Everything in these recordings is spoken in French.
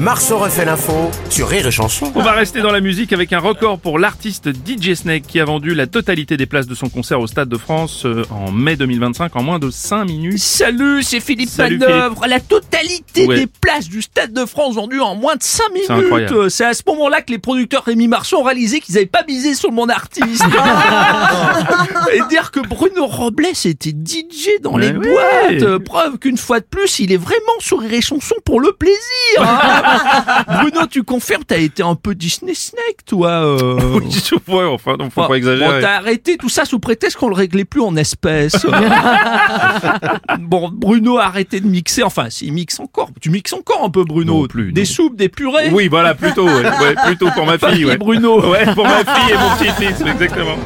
Marceau refait l'info sur Rire et Chanson. On va rester dans la musique avec un record pour l'artiste DJ Snake qui a vendu la totalité des places de son concert au Stade de France euh, en mai 2025 en moins de 5 minutes. Salut, c'est Philippe Salut, Manœuvre. La totalité Ouais. des places du Stade de France vendues en moins de 5 minutes. incroyable. Euh, C'est à ce moment-là que les producteurs Rémi Marceau ont réalisé qu'ils n'avaient pas misé sur mon artiste. Et dire que Bruno Robles était DJ dans les boîtes. Euh, Preuve qu'une fois de plus, il est vraiment sur et Chanson pour le plaisir. hein. Bruno, tu confirmes, t'as été un peu Disney Snake, toi. euh. Oui, ouais, enfin, non, faut Bon, pas exagérer. Bon, t'as arrêté tout ça sous prétexte qu'on le réglait plus en espèces. bon, Bruno a arrêté de mixer. Enfin, s'il mixe encore. Tu mixes encore un peu, Bruno. Non plus, Des non. soupes, des purées. oui, voilà, plutôt, ouais, ouais, plutôt pour ma fille, ouais. Bruno. Ouais, pour ma fille et mon petit-fils, exactement.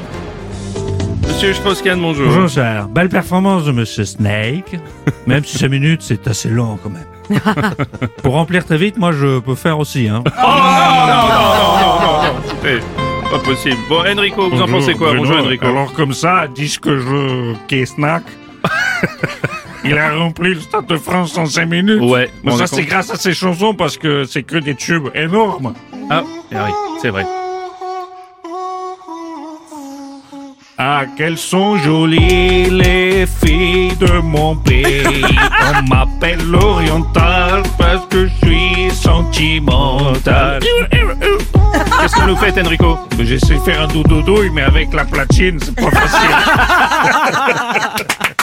Monsieur Schposcan, bonjour. Bonjour cher, belle performance de Monsieur Snake. Même si 5 minutes c'est assez long quand même. Pour remplir très vite, moi je peux faire aussi. Hein. Oh, non, non, non, non, non, non, non. Eh, pas possible. Bon, Enrico, vous en pensez quoi? Bonjour, Enrico. Alors comme ça, dis que je qu'est Snack. Il a rempli le Stade de France en 5 minutes. Ouais, Mais bon, ça c'est grâce à ses chansons parce que c'est que des tubes énormes. Ah, eh oui, c'est vrai. Ah, qu'elles sont jolies les filles de mon pays. On m'appelle l'oriental parce que je suis sentimental. Qu'est-ce que vous faites, Enrico? J'essaie de faire un doudou mais avec la platine, c'est pas facile.